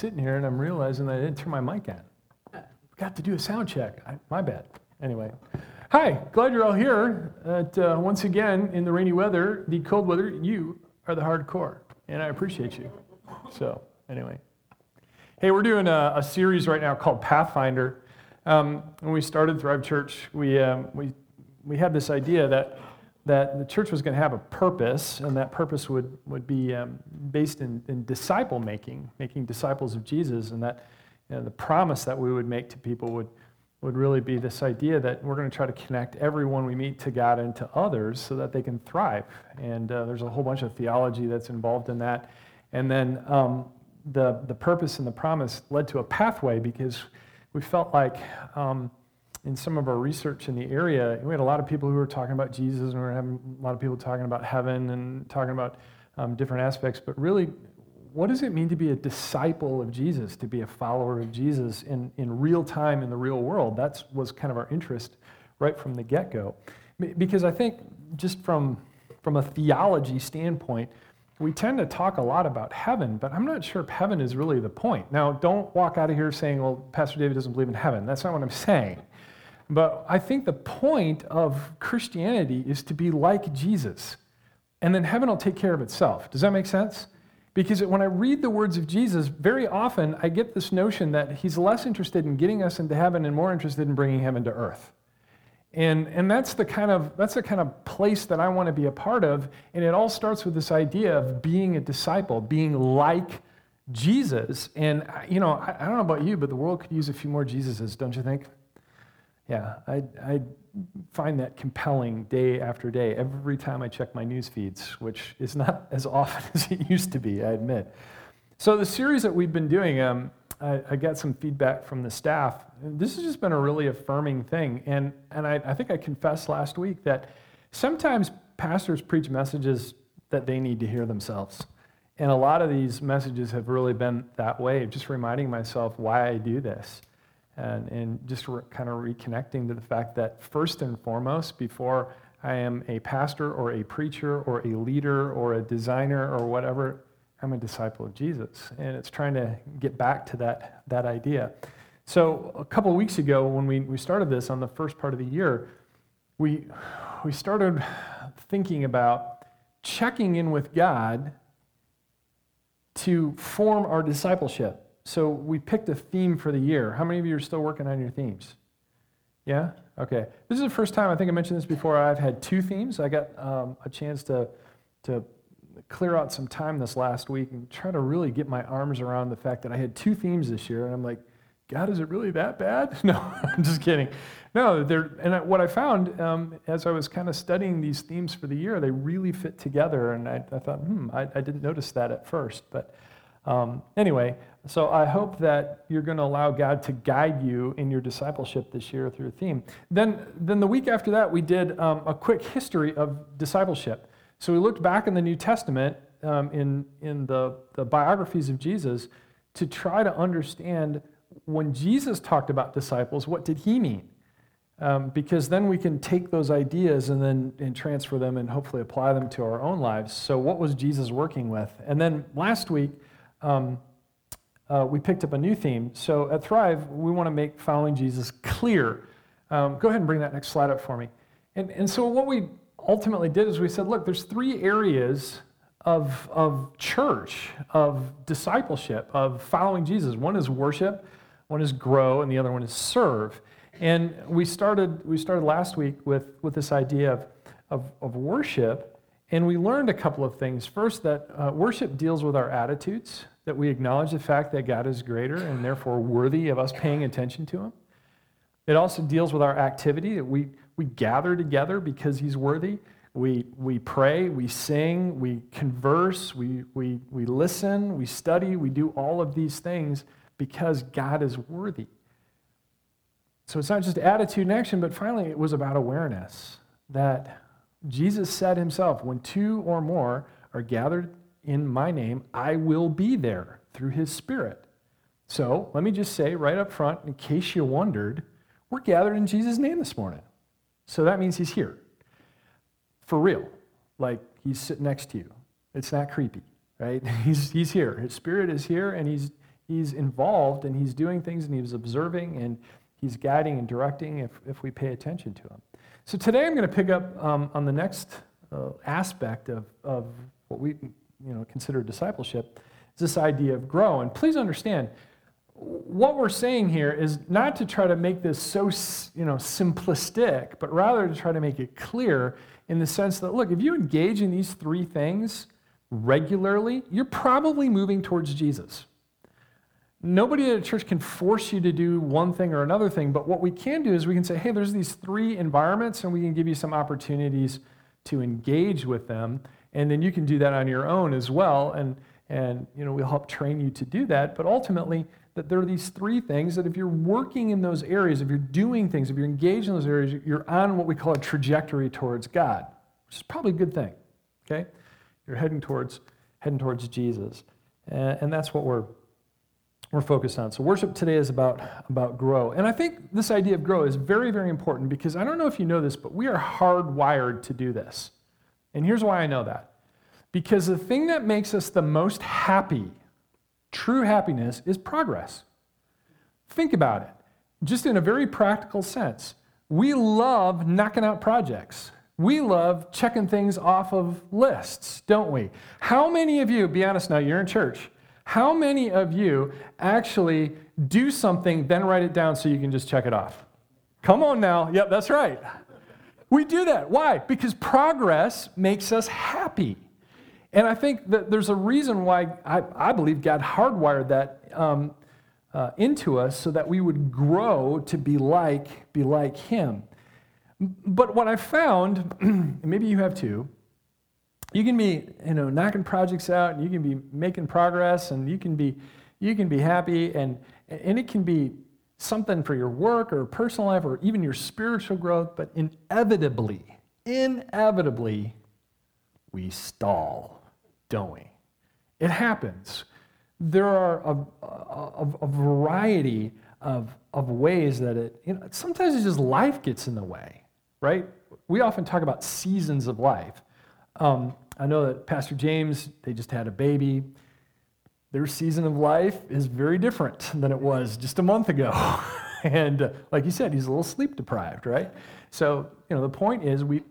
sitting here and I'm realizing that I didn't turn my mic on. Got to do a sound check. I, my bad. Anyway. Hi, glad you're all here. At, uh, once again, in the rainy weather, the cold weather, you are the hardcore, and I appreciate you. So, anyway. Hey, we're doing a, a series right now called Pathfinder. Um, when we started Thrive Church, we, um, we, we had this idea that that the church was going to have a purpose, and that purpose would, would be um, based in, in disciple making, making disciples of Jesus, and that you know, the promise that we would make to people would, would really be this idea that we're going to try to connect everyone we meet to God and to others so that they can thrive. And uh, there's a whole bunch of theology that's involved in that. And then um, the, the purpose and the promise led to a pathway because we felt like. Um, in some of our research in the area, we had a lot of people who were talking about Jesus, and we were having a lot of people talking about heaven and talking about um, different aspects. But really, what does it mean to be a disciple of Jesus, to be a follower of Jesus in, in real time in the real world? That was kind of our interest right from the get go. Because I think, just from, from a theology standpoint, we tend to talk a lot about heaven, but I'm not sure if heaven is really the point. Now, don't walk out of here saying, well, Pastor David doesn't believe in heaven. That's not what I'm saying. But I think the point of Christianity is to be like Jesus. And then heaven will take care of itself. Does that make sense? Because when I read the words of Jesus, very often I get this notion that he's less interested in getting us into heaven and more interested in bringing heaven to earth. And, and that's, the kind of, that's the kind of place that I want to be a part of. And it all starts with this idea of being a disciple, being like Jesus. And, you know, I, I don't know about you, but the world could use a few more Jesuses, don't you think? Yeah, I, I find that compelling day after day, every time I check my news feeds, which is not as often as it used to be, I admit. So, the series that we've been doing, um, I, I, got some feedback from the staff. This has just been a really affirming thing. And, and I, I think I confessed last week that sometimes pastors preach messages that they need to hear themselves. And a lot of these messages have really been that way, just reminding myself why I do this and, and just re- kind of reconnecting to the fact that first and foremost, before I am a pastor or a preacher or a leader or a designer or whatever, I'm a disciple of Jesus. And it's trying to get back to that, that idea. So a couple of weeks ago, when we, we started this on the first part of the year, we, we started thinking about checking in with God to form our discipleship. So we picked a theme for the year. How many of you are still working on your themes? Yeah? Okay. This is the first time, I think I mentioned this before, I've had two themes. I got um, a chance to, to clear out some time this last week and try to really get my arms around the fact that I had two themes this year. And I'm like, God, is it really that bad? No, I'm just kidding. No, they're, and what I found um, as I was kind of studying these themes for the year, they really fit together. And I, I thought, hmm, I, I, didn't notice that at first. But um, anyway, so I hope that you're going to allow God to guide you in your discipleship this year through a theme. Then, then the week after that, we did um, a quick history of discipleship. So we looked back in the New Testament um, in, in the, the biographies of Jesus to try to understand when Jesus talked about disciples, what did he mean? Um, because then we can take those ideas and then and transfer them and hopefully apply them to our own lives. So, what was Jesus working with? And then last week, um, uh, we picked up a new theme. So at Thrive, we want to make following Jesus clear. Um, go ahead and bring that next slide up for me. And, and so what we ultimately did is we said, look, there's three areas of, of church, of discipleship, of following Jesus. One is worship, one is grow, and the other one is serve. And we started, we started last week with, with this idea of, of, of worship, and we learned a couple of things. First, that uh, worship deals with our attitudes that we acknowledge the fact that God is greater and therefore worthy of us paying attention to Him. It also deals with our activity that we, we gather together because He's worthy. We, we pray, we sing, we converse, we, we, we listen, we study, we do all of these things because God is worthy. So it's not just attitude and action, but finally it was about awareness that Jesus said himself, when two or more are gathered in my name, I will be there through his spirit. So let me just say right up front, in case you wondered, we're gathered in Jesus' name this morning. So that means he's here. For real. Like he's sitting next to you. It's not creepy, right? He's, he's here. His spirit is here and he's, he's involved and he's doing things and he's observing and he's guiding and directing if, if we pay attention to him. So today I'm going to pick up um, on the next uh, aspect of, of what we you know, consider discipleship is this idea of grow. And please understand, what we're saying here is not to try to make this so you know, simplistic, but rather to try to make it clear in the sense that, look, if you engage in these three things regularly, you're probably moving towards Jesus. Nobody at a church can force you to do one thing or another thing, but what we can do is we can say, hey, there's these three environments, and we can give you some opportunities to engage with them. And then you can do that on your own as well. And, and you know, we'll help train you to do that. But ultimately, that there are these three things that if you're working in those areas, if you're doing things, if you're engaged in those areas, you're on what we call a trajectory towards God, which is probably a good thing. Okay? You're heading towards heading towards Jesus. And, and that's what we're we're focused on. So worship today is about, about grow. And I think this idea of grow is very, very important because I don't know if you know this, but we are hardwired to do this. And here's why I know that. Because the thing that makes us the most happy True happiness is progress. Think about it, just in a very practical sense. We love knocking out projects. We love checking things off of lists, don't we? How many of you, be honest now, you're in church, how many of you actually do something, then write it down so you can just check it off? Come on now. Yep, that's right. We do that. Why? Because progress makes us happy. And I think that there's a reason why I, I believe God hardwired that um, uh, into us so that we would grow to be like, be like Him. But what I found, and maybe you have too, you can be you know knocking projects out and you can be making progress and you can be you can be happy and and it can be something for your work or personal life or even your spiritual growth but inevitably inevitably we stall don't we? It happens. There are a, a, a variety of, of ways that it, you know, sometimes it's just life gets in the way, right? We often talk about seasons of life. Um, I know that Pastor James, they just had a baby. Their season of life is very different than it was just a month ago. and uh, like you said, he's a little sleep deprived, right? So, you know, the point is we,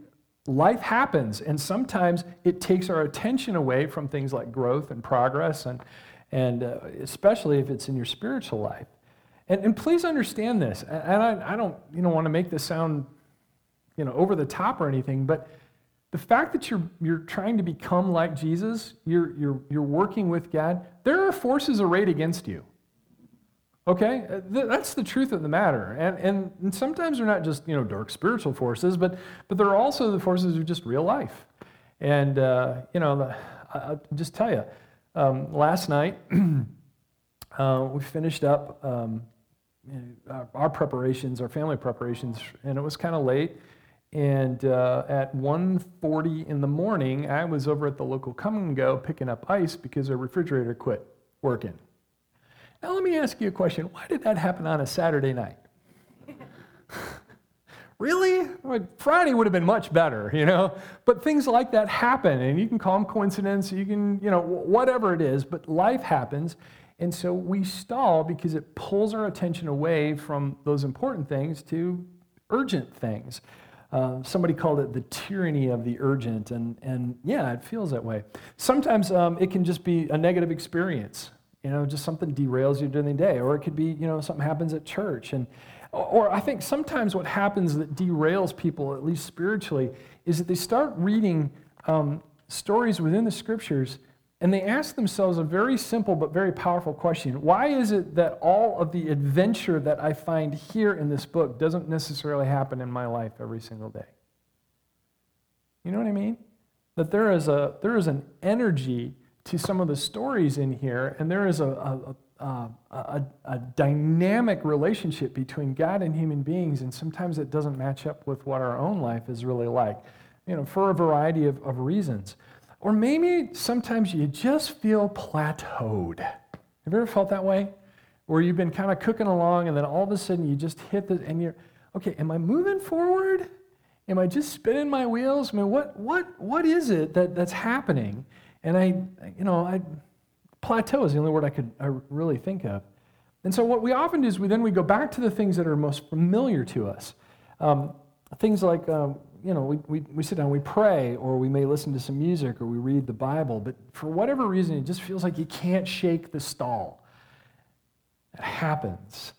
life happens, and sometimes it takes our attention away from things like growth and progress, and, and uh, especially if it's in your spiritual life. And, and please understand this, and I, I don't you know, want to make this sound you know, over the top or anything, but the fact that you're, you're trying to become like Jesus, you're, you're, you're working with God, there are forces arrayed against you. Okay? Uh, that's the truth of the matter. And, and, sometimes they're not just, you know, dark spiritual forces, but, but they're also the forces of just real life. And, uh, you know, the, I'll just tell you, um, last night uh, we finished up um, our preparations, our family preparations, and it was kind of late. And uh, at 1.40 in the morning, I was over at the local Kum & Go picking up ice because our refrigerator quit working. Now, let me ask you a question. Why did that happen on a Saturday night? really? Friday would have been much better, you know? But things like that happen, and you can call them coincidence, you can, you know, whatever it is, but life happens. And so we stall because it pulls our attention away from those important things to urgent things. Uh, somebody called it the tyranny of the urgent, and, and yeah, it feels that way. Sometimes um, it can just be a negative experience you know, just something derails you during the day. Or it could be, you know, something happens at church. And, or I think sometimes what happens that derails people, at least spiritually, is that they start reading um, stories within the scriptures and they ask themselves a very simple but very powerful question Why is it that all of the adventure that I find here in this book doesn't necessarily happen in my life every single day? You know what I mean? That there is, a, there is an energy to some of the stories in here, and there is a, a, a, a, dynamic relationship between God and human beings, and sometimes it doesn't match up with what our own life is really like, you know, for a variety of, of reasons. Or maybe sometimes you just feel plateaued. Have you ever felt that way? Where you've been kind of cooking along, and then all of a sudden you just hit the, and you're, okay, am I moving forward? Am I just spinning my wheels? I mean, what, what, what is it that, that's happening? And I, you know, I, Plateau is the only word I could I really think of. And so what we often do is we then we go back to the things that are most familiar to us. Um, things like, um, you know, we, we, we sit down, we pray, or we may listen to some music, or we read the Bible, but for whatever reason, it just feels like you can't shake the stall. It happens.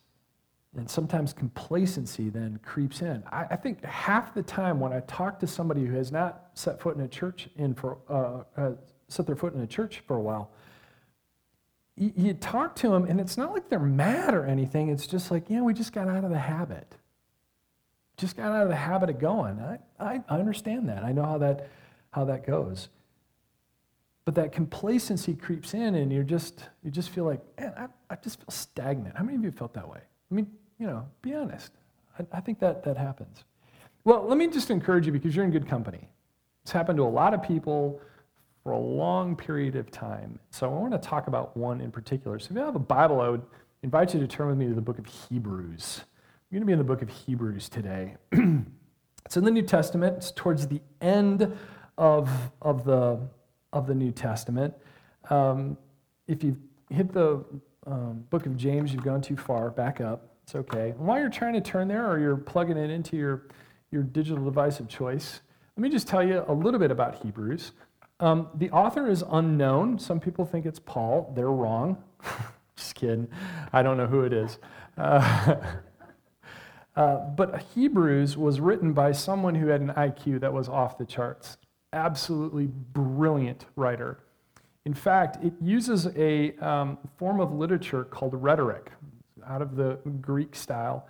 And sometimes complacency then creeps in. I, I, think half the time when I talk to somebody who has not set foot in a church in for uh, uh, set their foot in a church for a while, you, you talk to them, and it's not like they're mad or anything. It's just like, yeah, we just got out of the habit. Just got out of the habit of going. I, I, I understand that. I know how that, how that goes. But that complacency creeps in, and you're just, you just feel like, man, I, I just feel stagnant. How many of you felt that way? I mean, you know, be honest. I, I think that, that happens. Well, let me just encourage you because you're in good company. It's happened to a lot of people for a long period of time. So I want to talk about one in particular. So if you have a Bible, I would invite you to turn with me to the book of Hebrews. I'm going to be in the book of Hebrews today. it's in the New Testament. It's towards the end of, of, the, of the New Testament. Um, if you've hit the um, book of James, you've gone too far. Back up. It's okay. And while you're trying to turn there or you're plugging it into your, your digital device of choice, let me just tell you a little bit about Hebrews. Um, the author is unknown. Some people think it's Paul. They're wrong. Just kidding. I don't know who it is. Uh, uh, but Hebrews was written by someone who had an IQ that was off the charts. Absolutely brilliant writer. In fact, it uses a um, form of literature called rhetoric, out of the Greek style,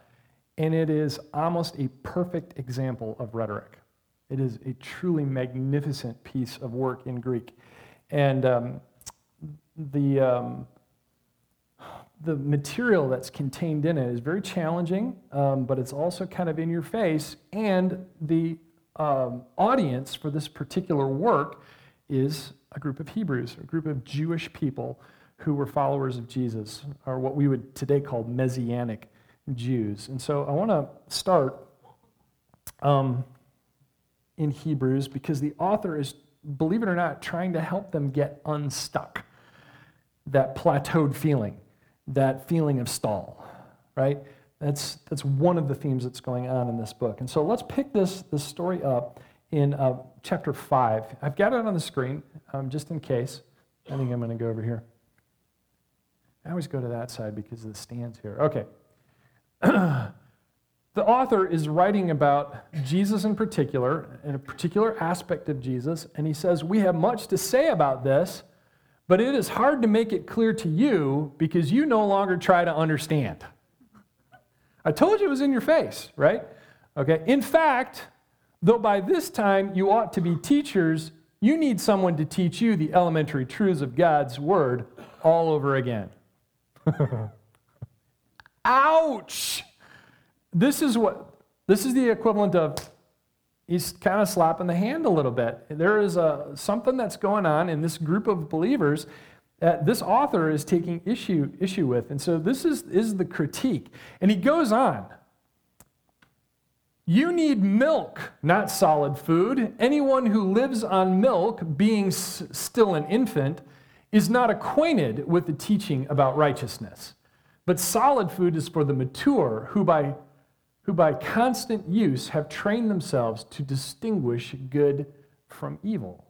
and it is almost a perfect example of rhetoric. It is a truly magnificent piece of work in Greek. And um, the, um, the material that's contained in it is very challenging, um, but it's also kind of in your face. And the um, audience for this particular work is a group of Hebrews, a group of Jewish people who were followers of Jesus, or what we would today call Messianic Jews. And so I want to start um, in Hebrews because the author is, believe it or not, trying to help them get unstuck. That plateaued feeling, that feeling of stall, right? That's, that's one of the themes that's going on in this book. And so let's pick this, this story up in uh, chapter 5. I've got it on the screen um, just in case. I think I'm going to go over here. I always go to that side because of the stands here. Okay. The author is writing about Jesus in particular, and a particular aspect of Jesus, and he says, We have much to say about this, but it is hard to make it clear to you because you no longer try to understand. I told you it was in your face, right? Okay. In fact, though by this time you ought to be teachers, you need someone to teach you the elementary truths of God's word all over again. Ouch! this is what this is the equivalent of he's kind of slapping the hand a little bit. There is a, something that's going on in this group of believers that this author is taking issue, issue with. And so this is, is the critique. And he goes on. You need milk, not solid food. Anyone who lives on milk, being s- still an infant, is not acquainted with the teaching about righteousness. But solid food is for the mature, who by who by constant use have trained themselves to distinguish good from evil.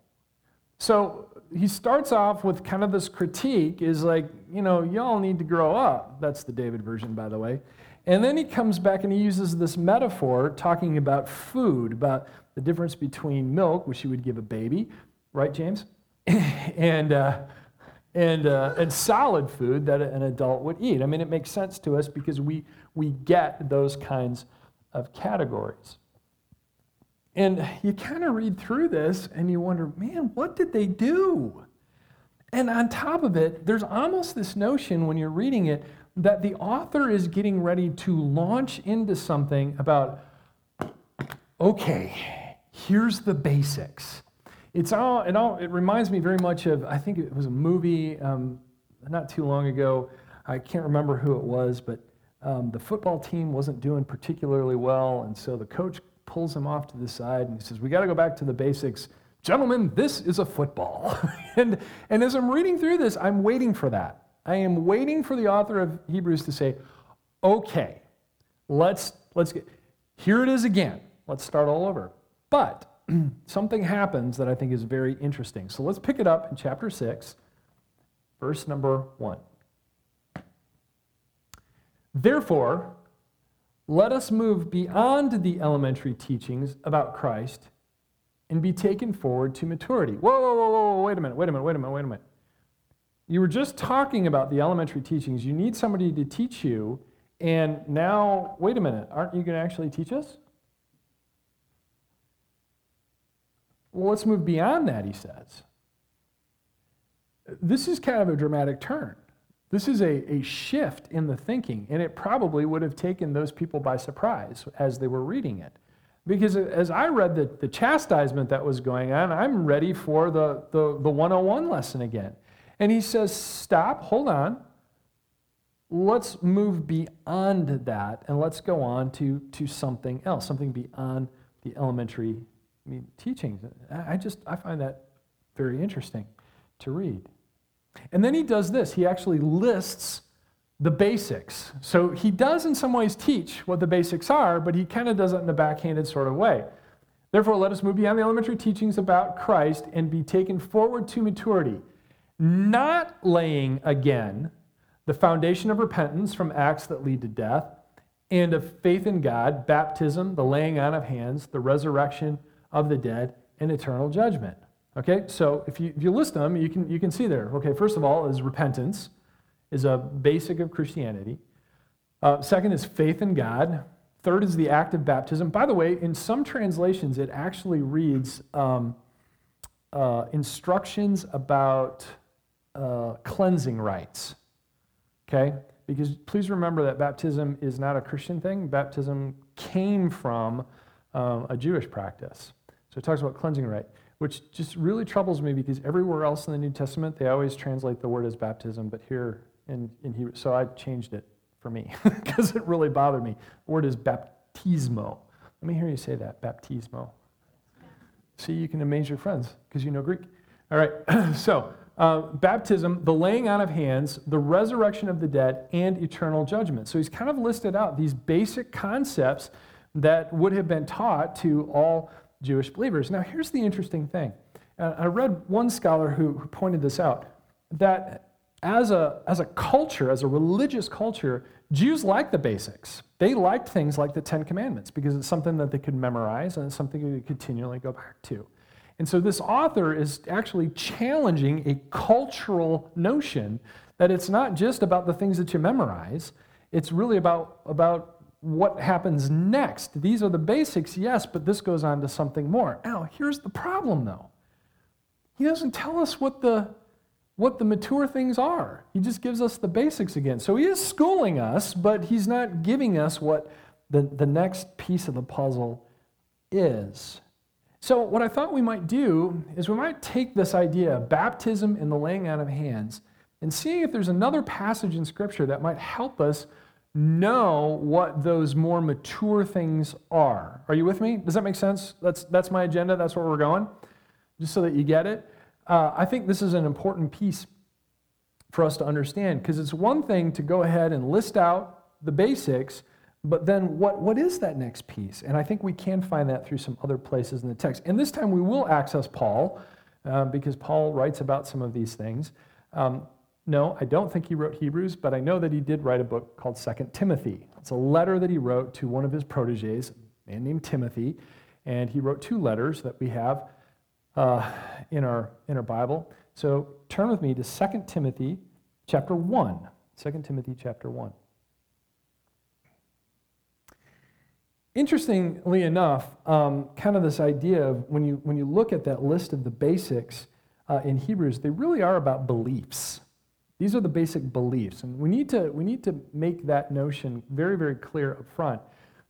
So he starts off with kind of this critique is like, you know, y'all need to grow up. That's the David version, by the way. And then he comes back and he uses this metaphor talking about food, about the difference between milk, which you would give a baby, right, James? and, uh, and, uh, and solid food that an adult would eat. I mean, it makes sense to us because we, we get those kinds of categories. And you kind of read through this and you wonder, man, what did they do? And on top of it, there's almost this notion when you're reading it that the author is getting ready to launch into something about, okay, here's the basics. It's all, it all, it reminds me very much of, I think it was a movie um, not too long ago. I can't remember who it was, but um, the football team wasn't doing particularly well, and so the coach pulls him off to the side and he says, We got to go back to the basics. Gentlemen, this is a football. and, and as I'm reading through this, I'm waiting for that. I am waiting for the author of Hebrews to say, okay, let's, let's get, here it is again. Let's start all over. But something happens that I think is very interesting. So let's pick it up in chapter 6, verse number 1. Therefore, let us move beyond the elementary teachings about Christ and be taken forward to maturity. Whoa, whoa, whoa, whoa, wait a minute, wait a minute, wait a minute, wait a minute. You were just talking about the elementary teachings. You need somebody to teach you, and now, wait a minute, aren't you going to actually teach us? Well, let's move beyond that, he says. This is kind of a dramatic turn. This is a, a shift in the thinking, and it probably would have taken those people by surprise as they were reading it. Because as I read the, the chastisement that was going on, I'm ready for the, the, the 101 lesson again. And he says, Stop, hold on. Let's move beyond that and let's go on to, to something else, something beyond the elementary teachings. I just I find that very interesting to read. And then he does this. He actually lists the basics. So he does, in some ways, teach what the basics are, but he kind of does it in a backhanded sort of way. Therefore, let us move beyond the elementary teachings about Christ and be taken forward to maturity, not laying again the foundation of repentance from acts that lead to death, and of faith in God, baptism, the laying on of hands, the resurrection of the dead, and eternal judgment. Okay, so if you, if you list them, you can, you can see there. Okay, first of all is repentance is a basic of Christianity. Uh, second is faith in God. Third is the act of baptism. By the way, in some translations, it actually reads um, uh, instructions about uh, cleansing rites. Okay? Because please remember that baptism is not a Christian thing. Baptism came from um, a Jewish practice. So it talks about cleansing rite which just really troubles me because everywhere else in the New Testament, they always translate the word as baptism, but here in, in Hebrew. So I changed it for me because it really bothered me. The word is baptismo. Let me hear you say that, baptismo. See, you can amaze your friends because you know Greek. All right, so uh, baptism, the laying on of hands, the resurrection of the dead, and eternal judgment. So he's kind of listed out these basic concepts that would have been taught to all Jewish believers. Now, here's the interesting thing. Uh, I read one scholar who, who pointed this out that as a, as a culture, as a religious culture, Jews liked the basics. They liked things like the Ten Commandments because it's something that they could memorize and it's something they could continually go back to. And so this author is actually challenging a cultural notion that it's not just about the things that you memorize, it's really about, about what happens next. These are the basics, yes, but this goes on to something more. Now, here's the problem though. He doesn't tell us what the what the mature things are. He just gives us the basics again. So he is schooling us, but he's not giving us what the, the next piece of the puzzle is. So, what I thought we might do is we might take this idea of baptism and the laying on of hands and see if there's another passage in Scripture that might help us know what those more mature things are. Are you with me? Does that make sense? That's, that's my agenda. That's where we're going, just so that you get it uh, I think this is an important piece for us to understand because it's one thing to go ahead and list out the basics, but then what, what is that next piece? And I think we can find that through some other places in the text. And this time we will access Paul uh, because Paul writes about some of these things. Um, no, I don't think he wrote Hebrews, but I know that he did write a book called Second Timothy. It's a letter that he wrote to one of his proteges, a man named Timothy, and he wrote two letters that we have uh, in, our, in our Bible. So turn with me to 2 Timothy chapter 1. 2 Timothy chapter 1. Interestingly enough, um, kind of this idea of when you, when you look at that list of the basics uh, in Hebrews, they really are about beliefs. These are the basic beliefs. And we need to, we need to make that notion very, very clear up front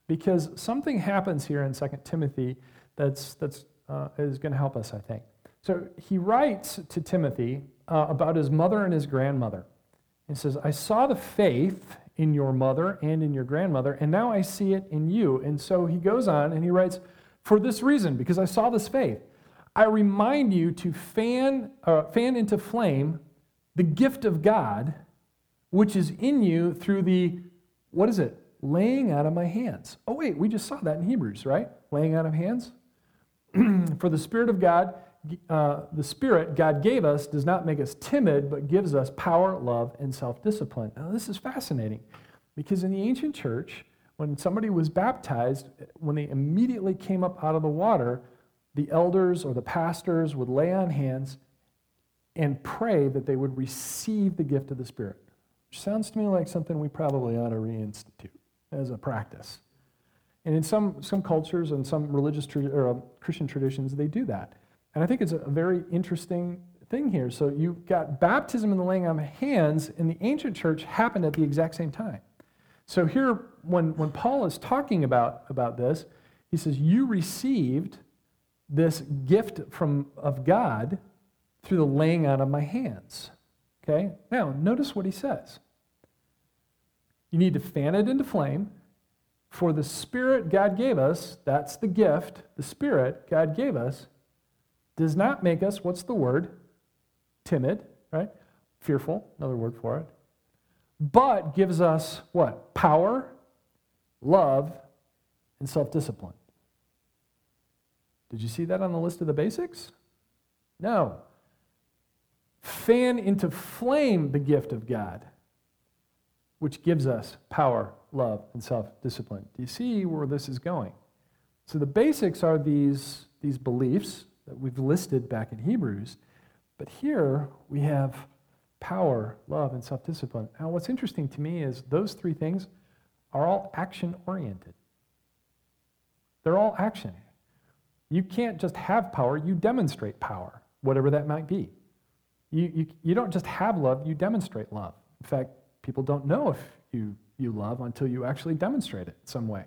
because something happens here in 2 Timothy that's, that's uh, is going to help us, I think. So he writes to Timothy uh, about his mother and his grandmother. He says, I saw the faith in your mother and in your grandmother, and now I see it in you. And so he goes on and he writes, For this reason, because I saw this faith, I remind you to fan, uh, fan into flame the gift of God, which is in you through the, what is it? Laying out of my hands. Oh, wait, we just saw that in Hebrews, right? Laying out of hands. For the Spirit of God, uh, the Spirit God gave us does not make us timid, but gives us power, love, and self discipline. Now, this is fascinating because in the ancient church, when somebody was baptized, when they immediately came up out of the water, the elders or the pastors would lay on hands and pray that they would receive the gift of the Spirit. Which sounds to me like something we probably ought to reinstitute as a practice. And in some, some cultures and some religious or uh, Christian traditions, they do that. And I think it's a very interesting thing here. So you've got baptism and the laying on of hands in the ancient church happened at the exact same time. So here, when, when Paul is talking about, about this, he says, You received this gift from, of God through the laying on of my hands. Okay? Now, notice what he says. You need to fan it into flame. For the Spirit God gave us, that's the gift, the Spirit God gave us, does not make us, what's the word? Timid, right? Fearful, another word for it. But gives us what? Power, love, and self discipline. Did you see that on the list of the basics? No. Fan into flame the gift of God, which gives us power, love, and self discipline. Do you see where this is going? So the basics are these, these beliefs that we've listed back in Hebrews, but here we have power, love, and self discipline. Now, what's interesting to me is those three things are all action oriented. They're all action. You can't just have power, you demonstrate power, whatever that might be. You, you, you don't just have love, you demonstrate love. In fact, people don't know if you, you love until you actually demonstrate it some way.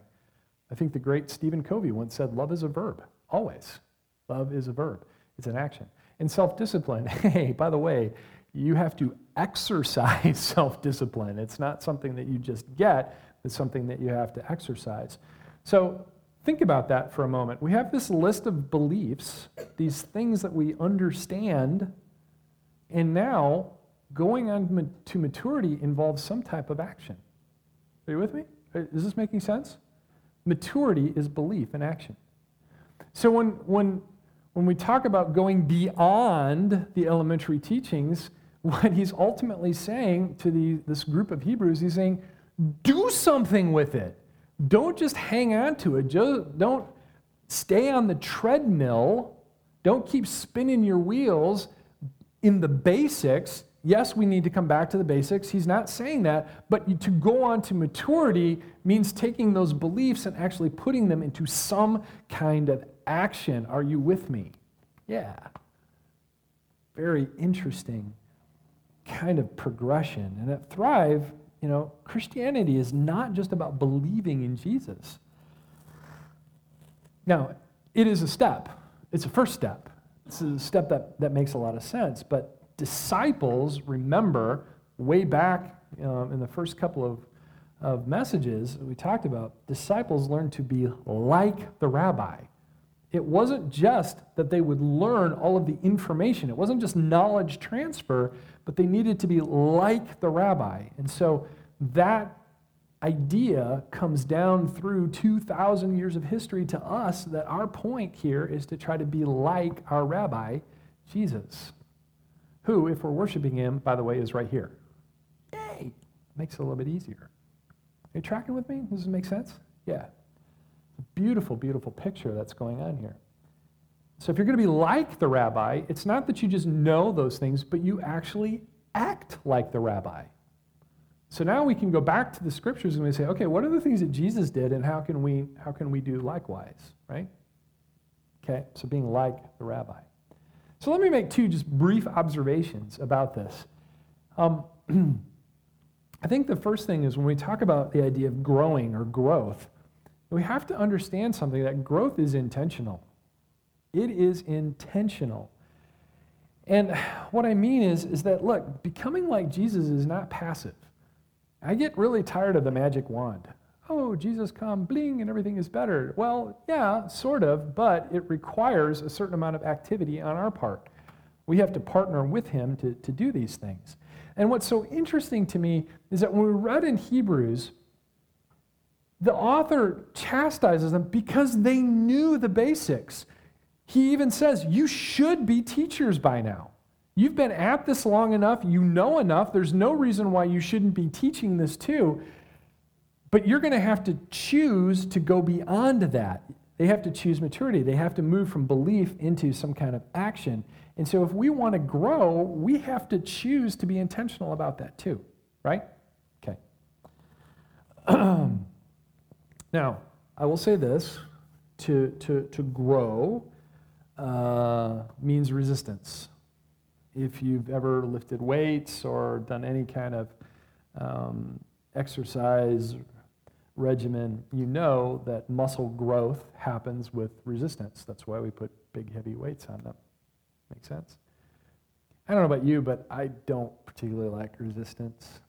I think the great Stephen Covey once said, Love is a verb, always. Love is a verb, it's an action. And self discipline, hey, by the way, you have to exercise self discipline. It's not something that you just get, it's something that you have to exercise. So Think about that for a moment. We have this list of beliefs, these things that we understand, and now going on to maturity involves some type of action. Are you with me? Uh, is this making sense? Maturity is belief in action. So when, when, when we talk about going beyond the elementary teachings, what he's ultimately saying to the, this group of Hebrews, he's saying, do something with it. Don't just hang on to it. Just don't stay on the treadmill. Don't keep spinning your wheels in the basics. Yes, we need to come back to the basics. He's not saying that. But to go on to maturity means taking those beliefs and actually putting them into some kind of action. Are you with me? Yeah. Very interesting kind of progression. And at Thrive, you know, Christianity is not just about believing in Jesus. Now, it is a step, it's a first step. It's a step that, that makes a lot of sense. But disciples, remember, way back um, in the first couple of, of messages we talked about, disciples learned to be like the rabbi. It wasn't just that they would learn all of the information, it wasn't just knowledge transfer, but they needed to be like the rabbi. And so that idea comes down through 2,000 years of history to us that our point here is to try to be like our rabbi, Jesus, who, if we're worshiping him, by the way, is right here. Yay! Makes it a little bit easier. Are you tracking with me? Does this make sense? Yeah. Beautiful, beautiful picture that's going on here. So if you're going to be like the rabbi, it's not that you just know those things, but you actually act like the rabbi. So now we can go back to the scriptures and we say, okay, what are the things that Jesus did and how can we, how can we do likewise, right? Okay, so being like the rabbi. So let me make two just brief observations about this. Um, I think the first thing is when we talk about the idea of growing or growth, we have to understand something that growth is intentional. It is intentional. And what I mean is, is that, look, becoming like Jesus is not passive. I get really tired of the magic wand. oh, Jesus come, bling, and everything is better. Well, yeah, sort of, but it requires a certain amount of activity on our part. We have to partner with him to, to do these things. And what's so interesting to me is that when we read in Hebrews, the author chastises them because they knew the basics. He even says, You should be teachers by now. You've been at this long enough, you know enough, there's no reason why you shouldn't be teaching this too. But you're going to have to choose to go beyond that. They have to choose maturity. They have to move from belief into some kind of action. And so, if we want to grow, we have to choose to be intentional about that too, right? Okay. now, I will say this to, to, to grow uh, means resistance. If you've ever lifted weights or done any kind of um, exercise regimen, you know that muscle growth happens with resistance. That's why we put big, heavy weights on them. Make sense? I don't know about you, but I don't particularly like resistance.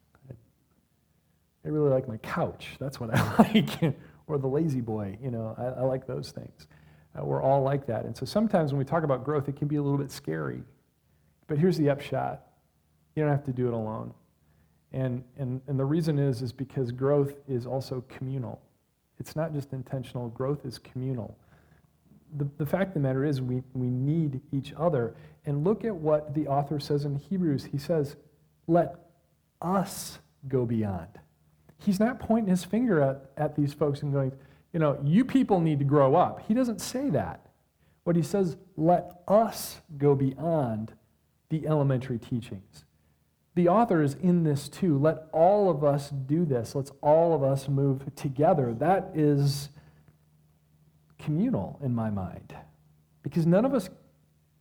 I really like my couch. That's what I like. or the lazy boy. You know, I, I like those things. Uh, we're all like that. And so sometimes when we talk about growth, it can be a little bit scary. But here's the upshot you don't have to do it alone. And, and, and the reason is, is because growth is also communal. It's not just intentional, growth is communal. The, the fact of the matter is, we, we need each other. And look at what the author says in Hebrews. He says, let us go beyond. He's not pointing his finger at, at these folks and going, you know, you people need to grow up. He doesn't say that. What he says, let us go beyond the elementary teachings. The author is in this too. Let all of us do this. Let's all of us move together. That is communal in my mind because none of us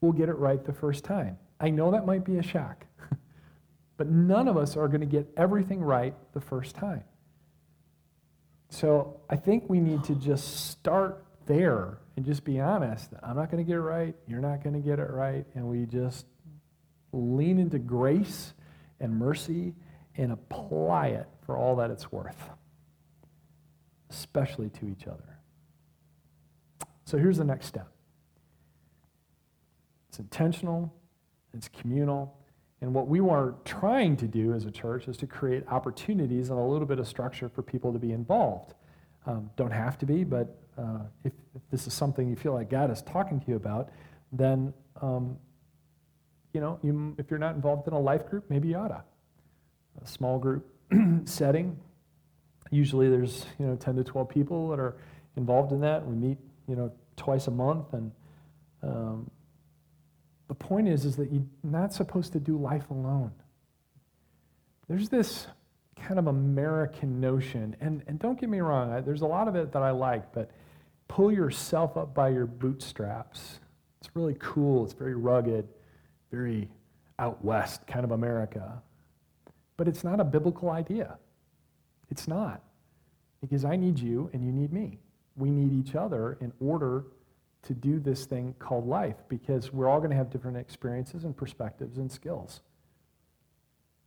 will get it right the first time. I know that might be a shock, but none of us are going to get everything right the first time. So I think we need to just start there and just be honest. I'm not going to get it right. You're not going to get it right. And we just lean into grace and mercy and apply it for all that it's worth, especially to each other. So here's the next step it's intentional, it's communal, and what we are trying to do as a church is to create opportunities and a little bit of structure for people to be involved. Um, don't have to be, but uh, if, if, this is something you feel like God is talking to you about, then um, you know, you, if you're not involved in a life group, maybe you oughta. A small group setting. Usually there's you know 10 to 12 people that are involved in that. We meet you know twice a month, and um, the point is, is that you're not supposed to do life alone. There's this kind of American notion, and, and don't get me wrong, I, there's a lot of it that I like, but pull yourself up by your bootstraps. It's really cool, it's very rugged, very out west kind of America. But it's not a biblical idea. It's not. Because I need you and you need me. We need each other in order to do this thing called life because we're all going to have different experiences and perspectives and skills.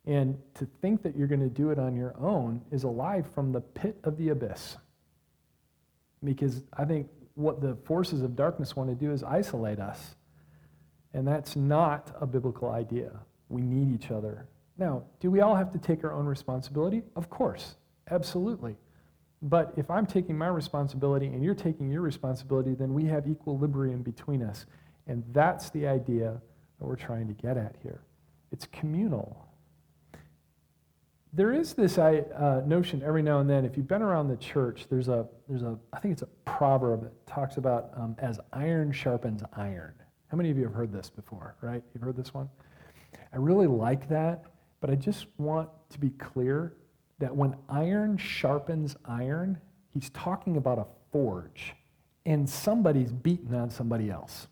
And to think that you're going to do it on your own is a lie from the pit of the abyss. Because I think what the forces of darkness want to do is isolate us. And that's not a biblical idea. We need each other. Now, do we all have to take our own responsibility? Of course, absolutely. But if I'm taking my responsibility and you're taking your responsibility, then we have equilibrium between us. And that's the idea that we're trying to get at here. It's communal. There is this uh, notion every now and then, if you've been around the church, there's a, there's a I think it's a proverb that talks about um, as iron sharpens iron. How many of you have heard this before, right? You've heard this one? I really like that, but I just want to be clear that when iron sharpens iron, he's talking about a forge, and somebody's beating on somebody else.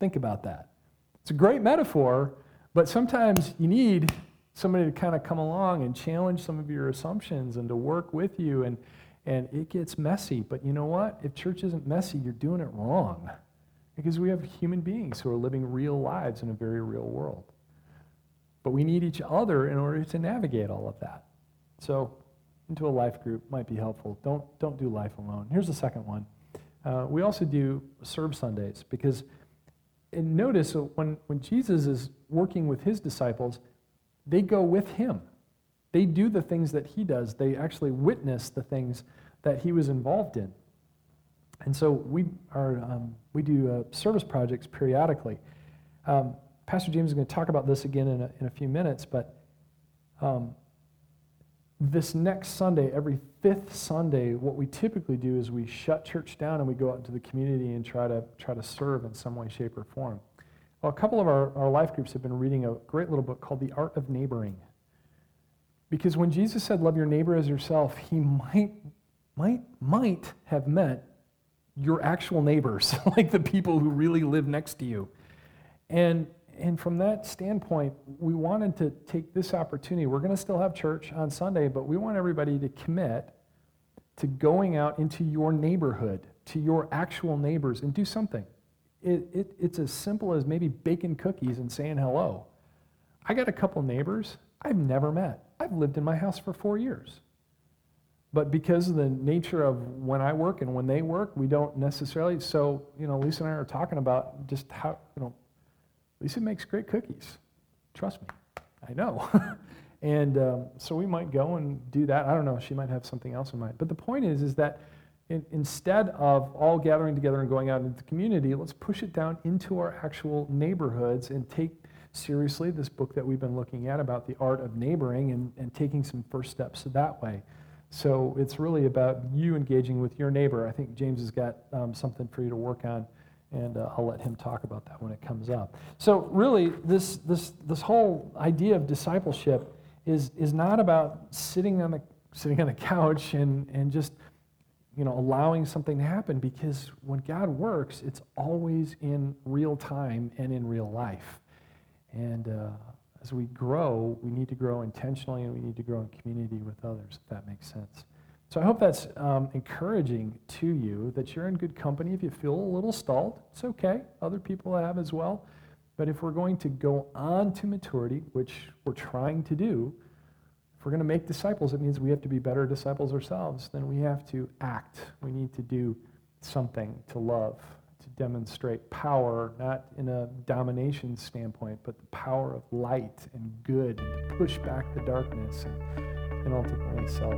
Think about that. It's a great metaphor, but sometimes you need somebody to kind of come along and challenge some of your assumptions and to work with you, and, and it gets messy. But you know what? If church isn't messy, you're doing it wrong because we have human beings who are living real lives in a very real world. But we need each other in order to navigate all of that. So into a life group might be helpful. Don't, don't do life alone. Here's the second one. Uh, we also do serve Sundays because and notice when, when Jesus is working with his disciples, they go with him. They do the things that he does. They actually witness the things that he was involved in. And so we, are, um, we do uh, service projects periodically. Um, Pastor James is going to talk about this again in a, in a few minutes, but um, this next Sunday, every fifth Sunday, what we typically do is we shut church down and we go out into the community and try to try to serve in some way, shape, or form. Well, a couple of our, our life groups have been reading a great little book called The Art of Neighboring. Because when Jesus said, Love your neighbor as yourself, he might, might, might have meant your actual neighbors, like the people who really live next to you. And and from that standpoint, we wanted to take this opportunity. We're going to still have church on Sunday, but we want everybody to commit to going out into your neighborhood, to your actual neighbors, and do something. It, it, it's as simple as maybe baking cookies and saying hello. I got a couple neighbors I've never met. I've lived in my house for four years. But because of the nature of when I work and when they work, we don't necessarily. So, you know, Lisa and I are talking about just how, you know, Lisa makes great cookies. Trust me, I know. and um, so we might go and do that. I don't know. She might have something else in mind. But the point is, is that in, instead of all gathering together and going out into the community, let's push it down into our actual neighborhoods and take seriously this book that we've been looking at about the art of neighboring and, and taking some first steps that way. So it's really about you engaging with your neighbor. I think James has got um, something for you to work on and uh, I'll let him talk about that when it comes up. So really, this this this whole idea of discipleship is is not about sitting on the sitting on the couch and and just you know allowing something to happen because when God works, it's always in real time and in real life. And uh, as we grow, we need to grow intentionally and we need to grow in community with others. If that makes sense. So I hope that's um, encouraging to you that you're in good company. If you feel a little stalled, it's okay. Other people have as well. But if we're going to go on to maturity, which we're trying to do, if we're going to make disciples, it means we have to be better disciples ourselves. Then we have to act. We need to do something to love, demonstrate power, not in a domination standpoint, but the power of light and good, and to push back the darkness and, and ultimately self